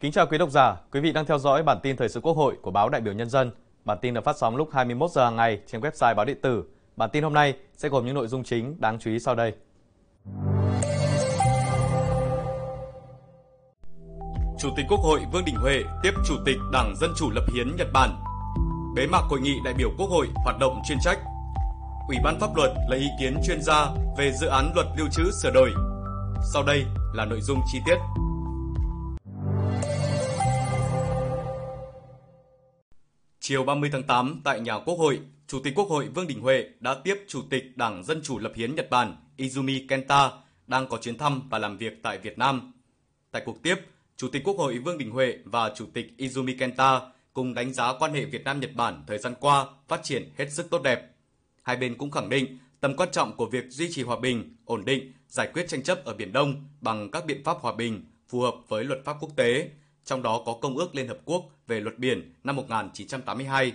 Kính chào quý độc giả, quý vị đang theo dõi bản tin thời sự Quốc hội của báo Đại biểu Nhân dân. Bản tin được phát sóng lúc 21 giờ hàng ngày trên website báo điện tử. Bản tin hôm nay sẽ gồm những nội dung chính đáng chú ý sau đây. Chủ tịch Quốc hội Vương Đình Huệ tiếp Chủ tịch Đảng Dân Chủ Lập Hiến Nhật Bản. Bế mạc hội nghị đại biểu Quốc hội hoạt động chuyên trách. Ủy ban pháp luật lấy ý kiến chuyên gia về dự án luật lưu trữ sửa đổi. Sau đây là nội dung chi tiết. Chiều 30 tháng 8 tại nhà Quốc hội, Chủ tịch Quốc hội Vương Đình Huệ đã tiếp Chủ tịch Đảng Dân Chủ Lập Hiến Nhật Bản Izumi Kenta đang có chuyến thăm và làm việc tại Việt Nam. Tại cuộc tiếp, Chủ tịch Quốc hội Vương Đình Huệ và Chủ tịch Izumi Kenta cùng đánh giá quan hệ Việt Nam Nhật Bản thời gian qua phát triển hết sức tốt đẹp. Hai bên cũng khẳng định tầm quan trọng của việc duy trì hòa bình, ổn định, giải quyết tranh chấp ở Biển Đông bằng các biện pháp hòa bình phù hợp với luật pháp quốc tế, trong đó có Công ước Liên Hợp Quốc về luật biển năm 1982.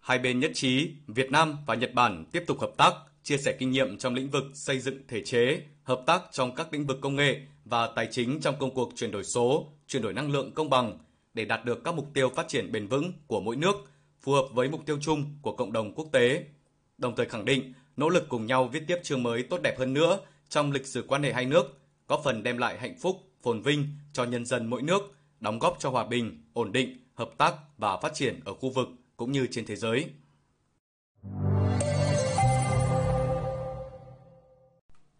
Hai bên nhất trí Việt Nam và Nhật Bản tiếp tục hợp tác, chia sẻ kinh nghiệm trong lĩnh vực xây dựng thể chế, hợp tác trong các lĩnh vực công nghệ và tài chính trong công cuộc chuyển đổi số, chuyển đổi năng lượng công bằng để đạt được các mục tiêu phát triển bền vững của mỗi nước, phù hợp với mục tiêu chung của cộng đồng quốc tế. Đồng thời khẳng định nỗ lực cùng nhau viết tiếp chương mới tốt đẹp hơn nữa trong lịch sử quan hệ hai nước, góp phần đem lại hạnh phúc, phồn vinh cho nhân dân mỗi nước, đóng góp cho hòa bình, ổn định, hợp tác và phát triển ở khu vực cũng như trên thế giới.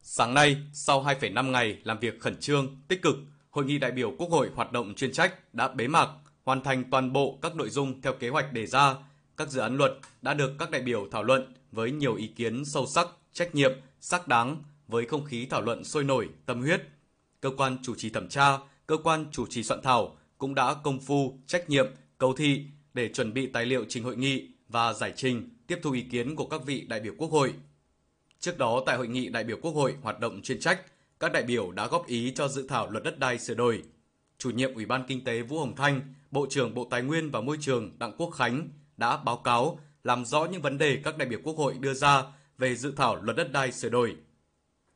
Sáng nay, sau 2,5 ngày làm việc khẩn trương, tích cực, Hội nghị đại biểu Quốc hội hoạt động chuyên trách đã bế mạc, hoàn thành toàn bộ các nội dung theo kế hoạch đề ra. Các dự án luật đã được các đại biểu thảo luận với nhiều ý kiến sâu sắc, trách nhiệm, xác đáng với không khí thảo luận sôi nổi, tâm huyết. Cơ quan chủ trì thẩm tra, cơ quan chủ trì soạn thảo cũng đã công phu, trách nhiệm, cầu thị để chuẩn bị tài liệu trình hội nghị và giải trình, tiếp thu ý kiến của các vị đại biểu Quốc hội. Trước đó tại hội nghị đại biểu Quốc hội hoạt động chuyên trách, các đại biểu đã góp ý cho dự thảo luật đất đai sửa đổi. Chủ nhiệm Ủy ban Kinh tế Vũ Hồng Thanh, Bộ trưởng Bộ Tài nguyên và Môi trường Đặng Quốc Khánh đã báo cáo làm rõ những vấn đề các đại biểu Quốc hội đưa ra về dự thảo luật đất đai sửa đổi.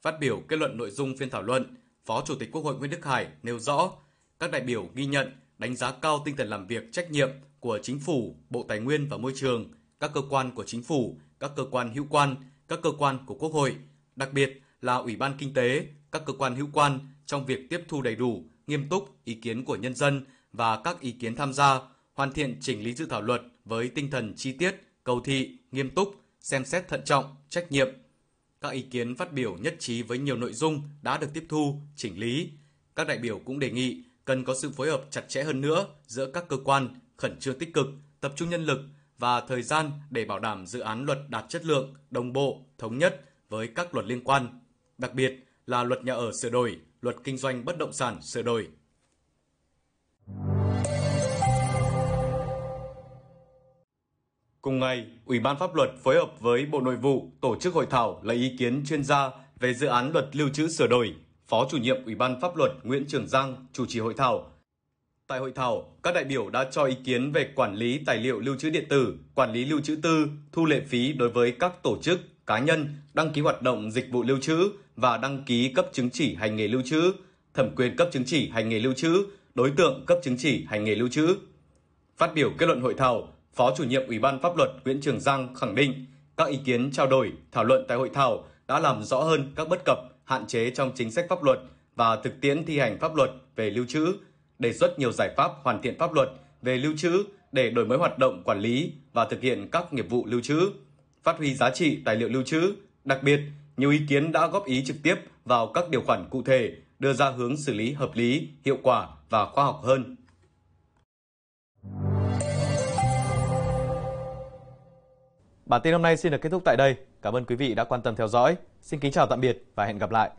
Phát biểu kết luận nội dung phiên thảo luận, Phó Chủ tịch Quốc hội Nguyễn Đức Hải nêu rõ, các đại biểu ghi nhận, đánh giá cao tinh thần làm việc trách nhiệm của Chính phủ, Bộ Tài nguyên và Môi trường, các cơ quan của Chính phủ, các cơ quan hữu quan, các cơ quan của Quốc hội, đặc biệt là Ủy ban Kinh tế, các cơ quan hữu quan trong việc tiếp thu đầy đủ, nghiêm túc ý kiến của nhân dân và các ý kiến tham gia, hoàn thiện chỉnh lý dự thảo luật với tinh thần chi tiết, cầu thị, nghiêm túc, xem xét thận trọng, trách nhiệm. Các ý kiến phát biểu nhất trí với nhiều nội dung đã được tiếp thu, chỉnh lý. Các đại biểu cũng đề nghị cần có sự phối hợp chặt chẽ hơn nữa giữa các cơ quan, khẩn trương tích cực, tập trung nhân lực và thời gian để bảo đảm dự án luật đạt chất lượng, đồng bộ, thống nhất với các luật liên quan. Đặc biệt là luật nhà ở sửa đổi, luật kinh doanh bất động sản sửa đổi. Cùng ngày, Ủy ban pháp luật phối hợp với Bộ Nội vụ tổ chức hội thảo lấy ý kiến chuyên gia về dự án luật lưu trữ sửa đổi. Phó chủ nhiệm Ủy ban pháp luật Nguyễn Trường Giang chủ trì hội thảo. Tại hội thảo, các đại biểu đã cho ý kiến về quản lý tài liệu lưu trữ điện tử, quản lý lưu trữ tư, thu lệ phí đối với các tổ chức, cá nhân đăng ký hoạt động dịch vụ lưu trữ và đăng ký cấp chứng chỉ hành nghề lưu trữ, thẩm quyền cấp chứng chỉ hành nghề lưu trữ, đối tượng cấp chứng chỉ hành nghề lưu trữ. Phát biểu kết luận hội thảo, Phó chủ nhiệm Ủy ban pháp luật Nguyễn Trường Giang khẳng định các ý kiến trao đổi, thảo luận tại hội thảo đã làm rõ hơn các bất cập, hạn chế trong chính sách pháp luật và thực tiễn thi hành pháp luật về lưu trữ, đề xuất nhiều giải pháp hoàn thiện pháp luật về lưu trữ để đổi mới hoạt động quản lý và thực hiện các nghiệp vụ lưu trữ, phát huy giá trị tài liệu lưu trữ, đặc biệt nhiều ý kiến đã góp ý trực tiếp vào các điều khoản cụ thể, đưa ra hướng xử lý hợp lý, hiệu quả và khoa học hơn. Bản tin hôm nay xin được kết thúc tại đây. Cảm ơn quý vị đã quan tâm theo dõi. Xin kính chào tạm biệt và hẹn gặp lại.